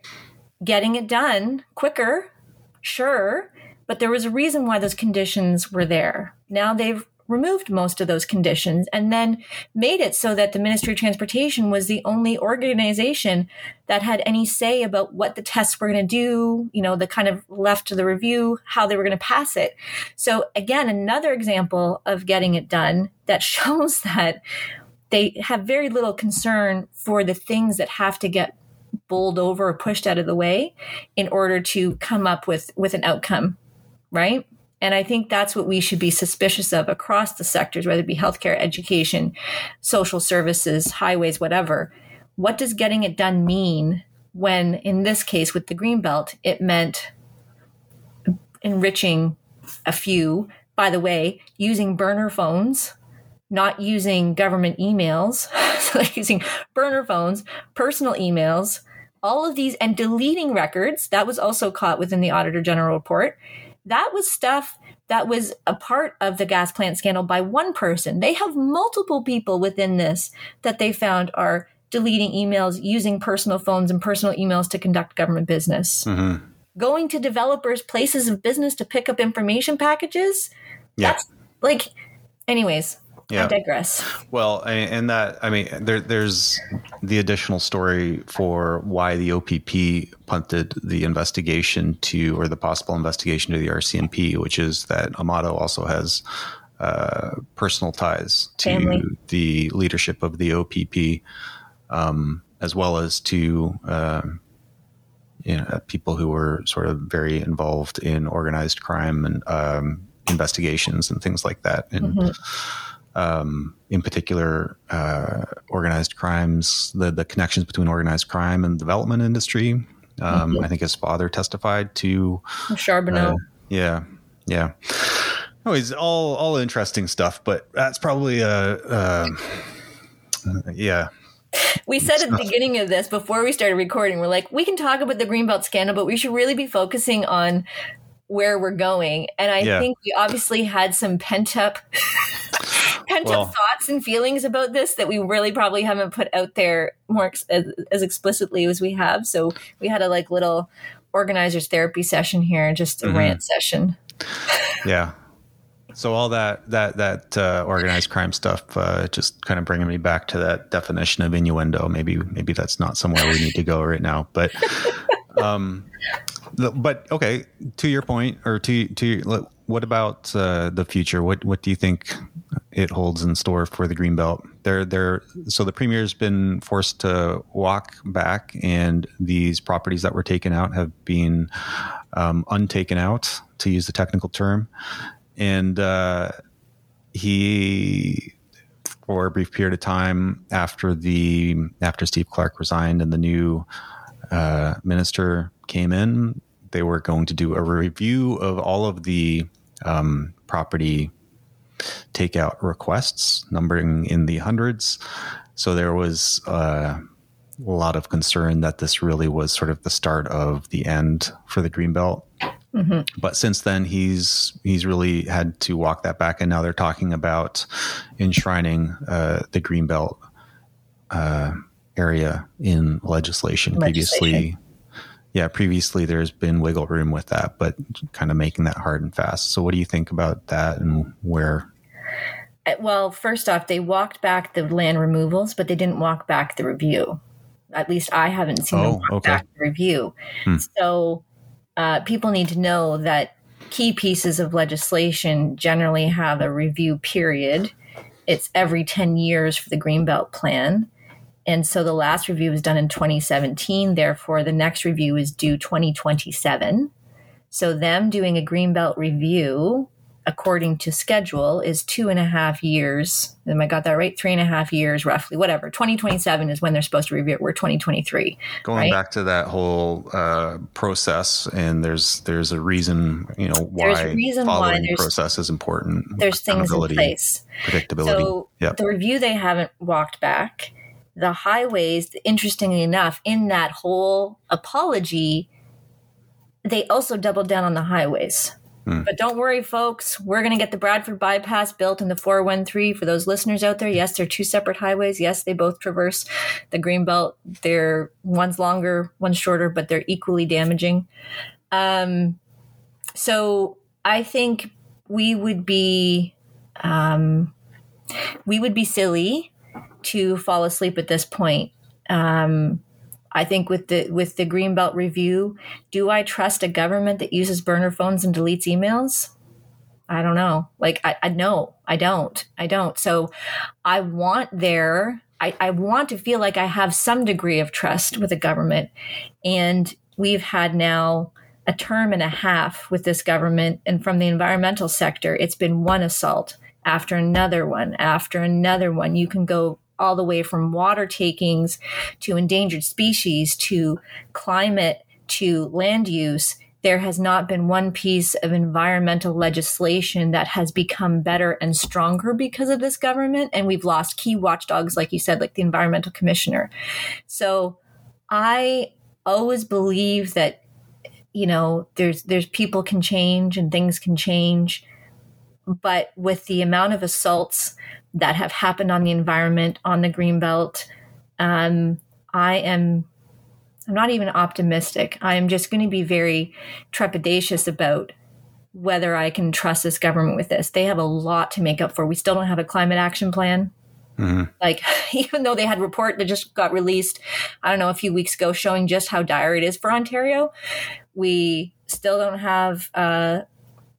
[SPEAKER 2] getting it done quicker, sure, but there was a reason why those conditions were there. Now they've removed most of those conditions and then made it so that the Ministry of Transportation was the only organization that had any say about what the tests were going to do, you know, the kind of left to the review, how they were going to pass it. So again, another example of getting it done that shows that they have very little concern for the things that have to get bowled over or pushed out of the way in order to come up with with an outcome, right? And I think that's what we should be suspicious of across the sectors, whether it be healthcare, education, social services, highways, whatever. What does getting it done mean when, in this case, with the Greenbelt, it meant enriching a few, by the way, using burner phones, not using government emails, so using burner phones, personal emails, all of these, and deleting records. That was also caught within the Auditor General report that was stuff that was a part of the gas plant scandal by one person. They have multiple people within this that they found are deleting emails, using personal phones and personal emails to conduct government business. Mm-hmm. Going to developers' places of business to pick up information packages.
[SPEAKER 1] Yeah.
[SPEAKER 2] That's like, anyways,
[SPEAKER 1] Yeah.
[SPEAKER 2] I digress.
[SPEAKER 1] Well, and that I mean, there, there's the additional story for why the OPP punted the investigation to, or the possible investigation to the RCMP, which is that Amato also has uh, personal ties to
[SPEAKER 2] Family.
[SPEAKER 1] the leadership of the OPP, um, as well as to uh, you know, people who were sort of very involved in organized crime and um, investigations and things like that. And
[SPEAKER 2] Mm-hmm.
[SPEAKER 1] Um, in particular, uh, organized crimes, the, the connections between organized crime and development industry. Um,
[SPEAKER 2] Mhm.
[SPEAKER 1] I think his father testified to
[SPEAKER 2] Charbonneau.
[SPEAKER 1] uh, yeah, yeah. Anyways, all all interesting stuff, but that's probably a uh, yeah.
[SPEAKER 2] we said at the beginning of this before we started recording, we're like, we can talk about the Greenbelt scandal, but we should really be focusing on where we're going. And I
[SPEAKER 1] Yeah.
[SPEAKER 2] think we obviously had some pent up pent
[SPEAKER 1] Well-
[SPEAKER 2] up thoughts and feelings about this that we really probably haven't put out there more ex- as, as explicitly as we have. So we had a like little organizers therapy session here, just a
[SPEAKER 1] Mhm.
[SPEAKER 2] rant session.
[SPEAKER 1] Yeah. So all that that that uh, organized crime stuff, uh, just kind of bringing me back to that definition of innuendo. Maybe maybe that's not somewhere we need to go right now. But um, but okay. To your point, or to to your, what about uh, the future? What what do you think it holds in store for the Greenbelt? There there. So the premier's been forced to walk back, and these properties that were taken out have been um, untaken out, to use the technical term and uh, he for a brief period of time after the after Steve Clark resigned and the new uh, minister came in, they were going to do a review of all of the um, property takeout requests, numbering in the hundreds. So there was uh, a lot of concern that this really was sort of the start of the end for the Greenbelt
[SPEAKER 2] hmm
[SPEAKER 1] but since then he's he's really had to walk that back and now they're talking about enshrining uh, the greenbelt uh, area in legislation.
[SPEAKER 2] Legislation.
[SPEAKER 1] previously yeah previously there's been wiggle room with that but kind of making that hard and fast so what do you think about that and where
[SPEAKER 2] Uh, Well, first off, they walked back the land removals, but they didn't walk back the review. At least I haven't seen them
[SPEAKER 1] Oh,
[SPEAKER 2] walk
[SPEAKER 1] okay.
[SPEAKER 2] back the review.
[SPEAKER 1] Hmm.
[SPEAKER 2] So uh, people need to know that key pieces of legislation generally have a review period. It's every 10 years for the Greenbelt Plan. And so the last review was done in 2017. Therefore, the next review is due 2027. So, them doing a Greenbelt review according to schedule is two and a half years. Am I got that right? Three and a half years, roughly, whatever. 2027 is when they're supposed to review it. We're 2023.
[SPEAKER 1] going
[SPEAKER 2] Right.
[SPEAKER 1] back to that whole uh, process and there's there's a reason you know why
[SPEAKER 2] There's a reason why
[SPEAKER 1] following the process is important
[SPEAKER 2] There's things in place.
[SPEAKER 1] predictability
[SPEAKER 2] So
[SPEAKER 1] Yep.
[SPEAKER 2] the review they haven't walked back. The highways, interestingly enough, in that whole apology, they also doubled down on the highways.
[SPEAKER 1] Hmm.
[SPEAKER 2] But don't worry, folks. We're going to get the Bradford bypass built in the 413 for those listeners out there. Yes, they're two separate highways. Yes, they both traverse the green belt. They're one's longer, one's shorter, but they're equally damaging. Um, so I think we would be um, we would be silly to fall asleep at this point. Um, I think with the with the Greenbelt review, do I trust a government that uses burner phones and deletes emails? I don't know. Like I, I no, I don't. I don't. So I want there. I, I want to feel like I have some degree of trust with a government, and we've had now a term and a half with this government, and from the environmental sector, it's been one assault after another one after another one. You can go all the way from water takings to endangered species to climate to land use. There has not been one piece of environmental legislation that has become better and stronger because of this government. And we've lost key watchdogs, like you said, like the environmental commissioner. So I always believe that, you know, there's, there's people can change and things can change. But with the amount of assaults that have happened on the environment on the green belt um, i am i'm not even optimistic i am just going to be very trepidatious about whether I can trust this government with this. They have a lot to make up for. We still don't have a climate action plan. Mm-hmm. Like, even though they had report that just got released, I don't know, a few weeks ago showing just how dire it is for Ontario, we still don't have uh,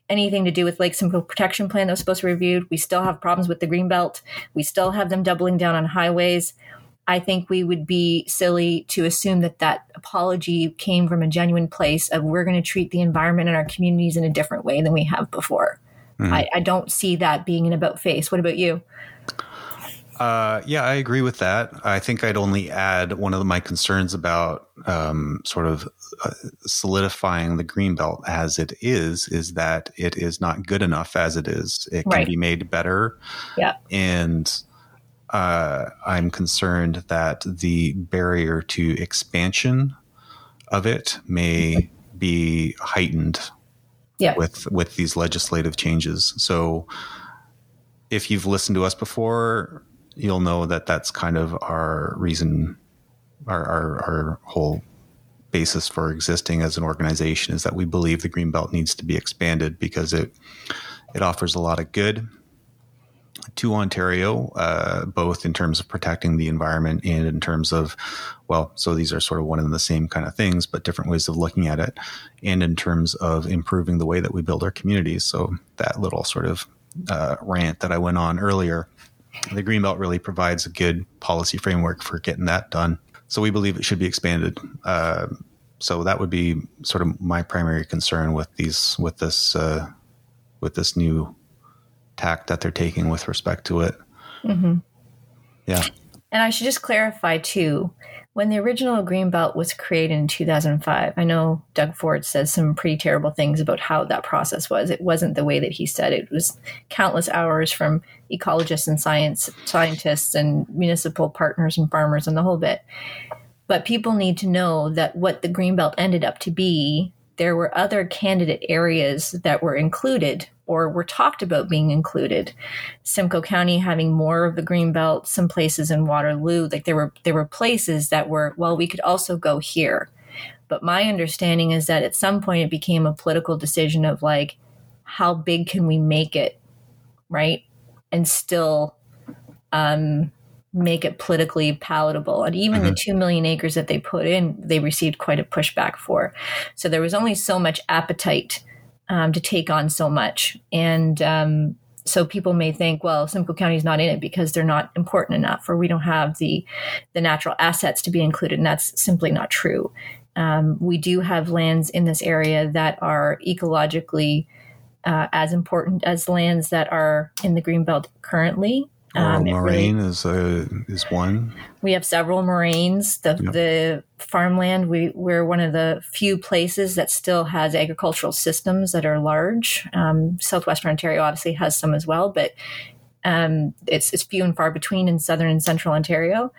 [SPEAKER 2] anything to do with Lake Simcoe Protection Plan that was supposed to be reviewed. We still have problems with the Greenbelt. We still have them doubling down on highways. I think we would be silly to assume that that apology came from a genuine place of we're going to treat the environment and our communities in a different way than we have before. Mm-hmm. I, I, don't see that being an about face. What about you?
[SPEAKER 1] Uh, yeah, I agree with that. I think I'd only add one of my concerns about um, sort of uh, solidifying the green belt as it is is that it is not good enough as it is. It can be made better.
[SPEAKER 2] Yeah,
[SPEAKER 1] and uh, I'm concerned that the barrier to expansion of it may be heightened
[SPEAKER 2] yeah.
[SPEAKER 1] with with these legislative changes. So, if you've listened to us before, you'll know that that's kind of our reason, our our, our whole basis for existing as an organization is that we believe the greenbelt needs to be expanded because it it offers a lot of good to Ontario, uh, both in terms of protecting the environment and in terms of, well, so these are sort of one and the same kind of things, but different ways of looking at it, and in terms of improving the way that we build our communities. So that little sort of uh, rant that I went on earlier, the Greenbelt really provides a good policy framework for getting that done. So we believe it should be expanded. Uh, so that would be sort of my primary concern with these with this uh, with this new tact that they're taking with respect to it. Mm-hmm. Yeah.
[SPEAKER 2] And I should just clarify too, when the original Greenbelt was created in 2005, I know Doug Ford says some pretty terrible things about how that process was. It wasn't the way that he said it. Was countless hours from ecologists and science scientists and municipal partners and farmers and the whole bit. But people need to know that what the Greenbelt ended up to be, there were other candidate areas that were included or were talked about being included. Simcoe County having more of the green belt, some places in Waterloo, like there were there were places that were well, we could also go here. But my understanding is that at some point it became a political decision of like, how big can we make it, right, and still um, make it politically palatable. And even mm-hmm. the 2 million acres that they put in, they received quite a pushback for. So there was only so much appetite um, to take on so much. And um, so people may think, well, Simcoe County is not in it because they're not important enough, or we don't have the the natural assets to be included, and that's simply not true. Um, we do have lands in this area that are ecologically uh, as important as lands that are in the greenbelt currently.
[SPEAKER 1] Um, moraine really, is a, is one.
[SPEAKER 2] We have several moraines. The yep. the farmland we we're one of the few places that still has agricultural systems that are large. Um, Southwestern Ontario obviously has some as well, but um, it's it's few and far between in southern and central Ontario.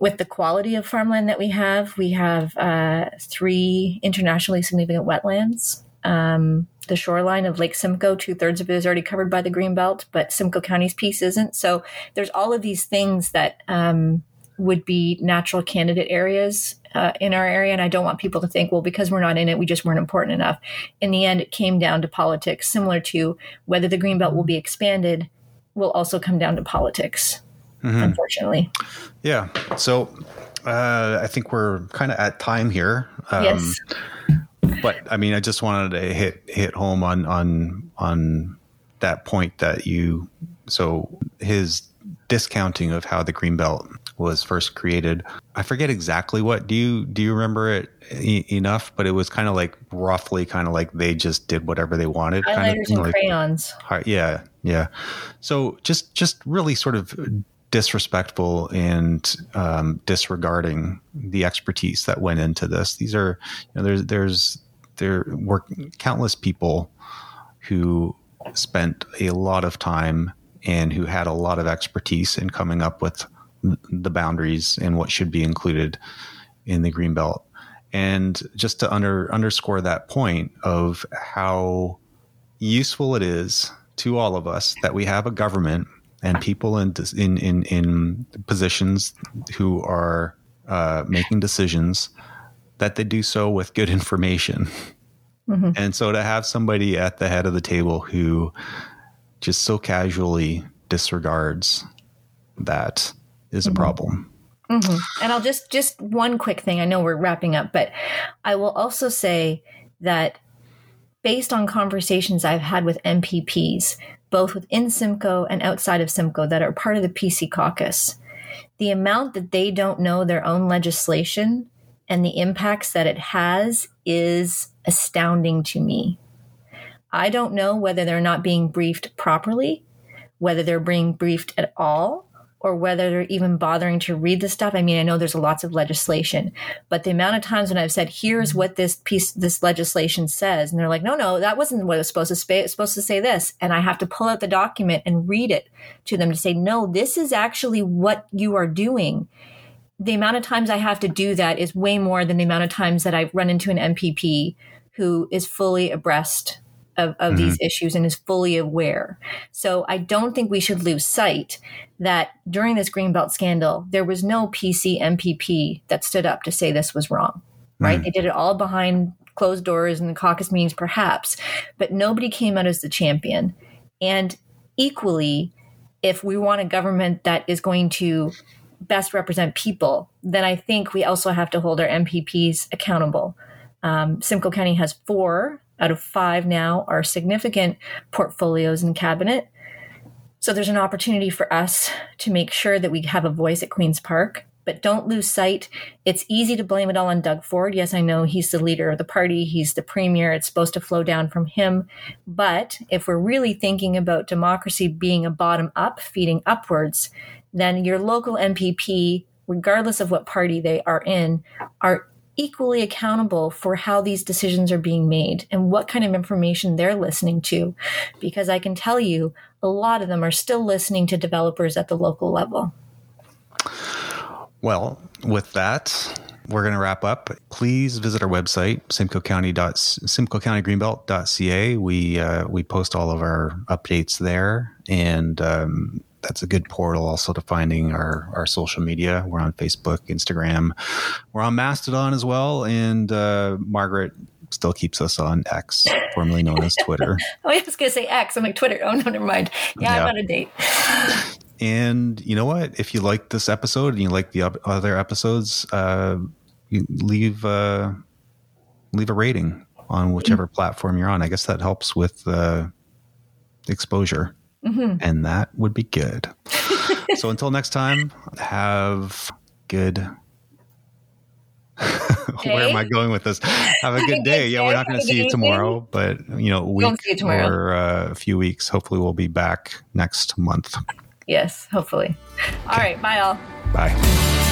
[SPEAKER 2] With the quality of farmland that we have, we have uh, three internationally significant wetlands. Um, the shoreline of Lake Simcoe. Two thirds of it is already covered by the green belt, but Simcoe County's piece isn't. So there's all of these things that um, would be natural candidate areas uh, in our area. And I don't want people to think, well, because we're not in it, we just weren't important enough. In the end, it came down to politics, similar to whether the green belt will be expanded, will also come down to politics, mm-hmm. unfortunately.
[SPEAKER 1] Yeah. So uh, I think we're kind of at time here.
[SPEAKER 2] Um, yes
[SPEAKER 1] but I mean, I just wanted to hit hit home on on on that point that you. So his discounting of how the green belt was first created. I forget exactly what. Do you do you remember it e- enough? But it was kind of like roughly kind of like they just did whatever they wanted.
[SPEAKER 2] Highlighters
[SPEAKER 1] kind
[SPEAKER 2] of, and like, crayons.
[SPEAKER 1] Yeah, yeah. So just just really sort of disrespectful and um, disregarding the expertise that went into this. These are you know, there's there's there were countless people who spent a lot of time and who had a lot of expertise in coming up with the boundaries and what should be included in the green belt. And just to under, underscore that point of how useful it is to all of us that we have a government and people in in in, in positions who are uh, making decisions that they do so with good information Mm-hmm. And so to have somebody at the head of the table who just so casually disregards that is mm-hmm. a problem.
[SPEAKER 2] Mm-hmm. And I'll just just one quick thing. I know we're wrapping up, but I will also say that based on conversations I've had with MPPs, both within Simcoe and outside of Simcoe that are part of the PC caucus, the amount that they don't know their own legislation and the impacts that it has is astounding to me. I don't know whether they're not being briefed properly, whether they're being briefed at all, or whether they're even bothering to read the stuff. I mean, I know there's lots of legislation, but the amount of times when I've said, here's mm-hmm. what this piece, this legislation says, and they're like, no, no, that wasn't what it was supposed to say. It's supposed to say this. And I have to pull out the document and read it to them to say, no, this is actually what you are doing. The amount of times I have to do that is way more than the amount of times that I've run into an MPP who is fully abreast of, of mm-hmm. these issues and is fully aware. So I don't think we should lose sight that during this Greenbelt scandal, there was no PC MPP that stood up to say this was wrong, right? Mm. They did it all behind closed doors in the caucus meetings, perhaps, but nobody came out as the champion. And equally, if we want a government that is going to best represent people, then I think we also have to hold our MPPs accountable. Um, Simcoe County has four out of five now are significant portfolios in cabinet. So there's an opportunity for us to make sure that we have a voice at Queen's Park. But don't lose sight. It's easy to blame it all on Doug Ford. Yes, I know he's the leader of the party. He's the premier. It's supposed to flow down from him. But if we're really thinking about democracy being a bottom up, feeding upwards, then your local MPP, regardless of what party they are in, are equally accountable for how these decisions are being made and what kind of information they're listening to. Because I can tell you, a lot of them are still listening to developers at the local level.
[SPEAKER 1] Well, with that, we're going to wrap up. Please visit our website, Simcoe County Simcoe County Greenbelt.ca. We uh, we post all of our updates there, and um, that's a good portal also to finding our, our social media. We're on Facebook, Instagram. We're on Mastodon as well. And uh, Margaret still keeps us on X, formerly known as Twitter.
[SPEAKER 2] oh, I was going to say X. I'm like, Twitter. Oh, no, never mind. Yeah, yeah. I'm on a date.
[SPEAKER 1] and you know what? If you like this episode and you like the other episodes, uh, leave, uh, leave a rating on whichever mm-hmm. platform you're on. I guess that helps with uh, exposure. Mm-hmm. And that would be good. so until next time, have good. Where am I going with this? Have a good day. Yeah, we're not going to see you tomorrow, but you know, week or uh, a few weeks. Hopefully, we'll be back next month.
[SPEAKER 2] Yes, hopefully. All okay. right. Bye, all.
[SPEAKER 1] Bye.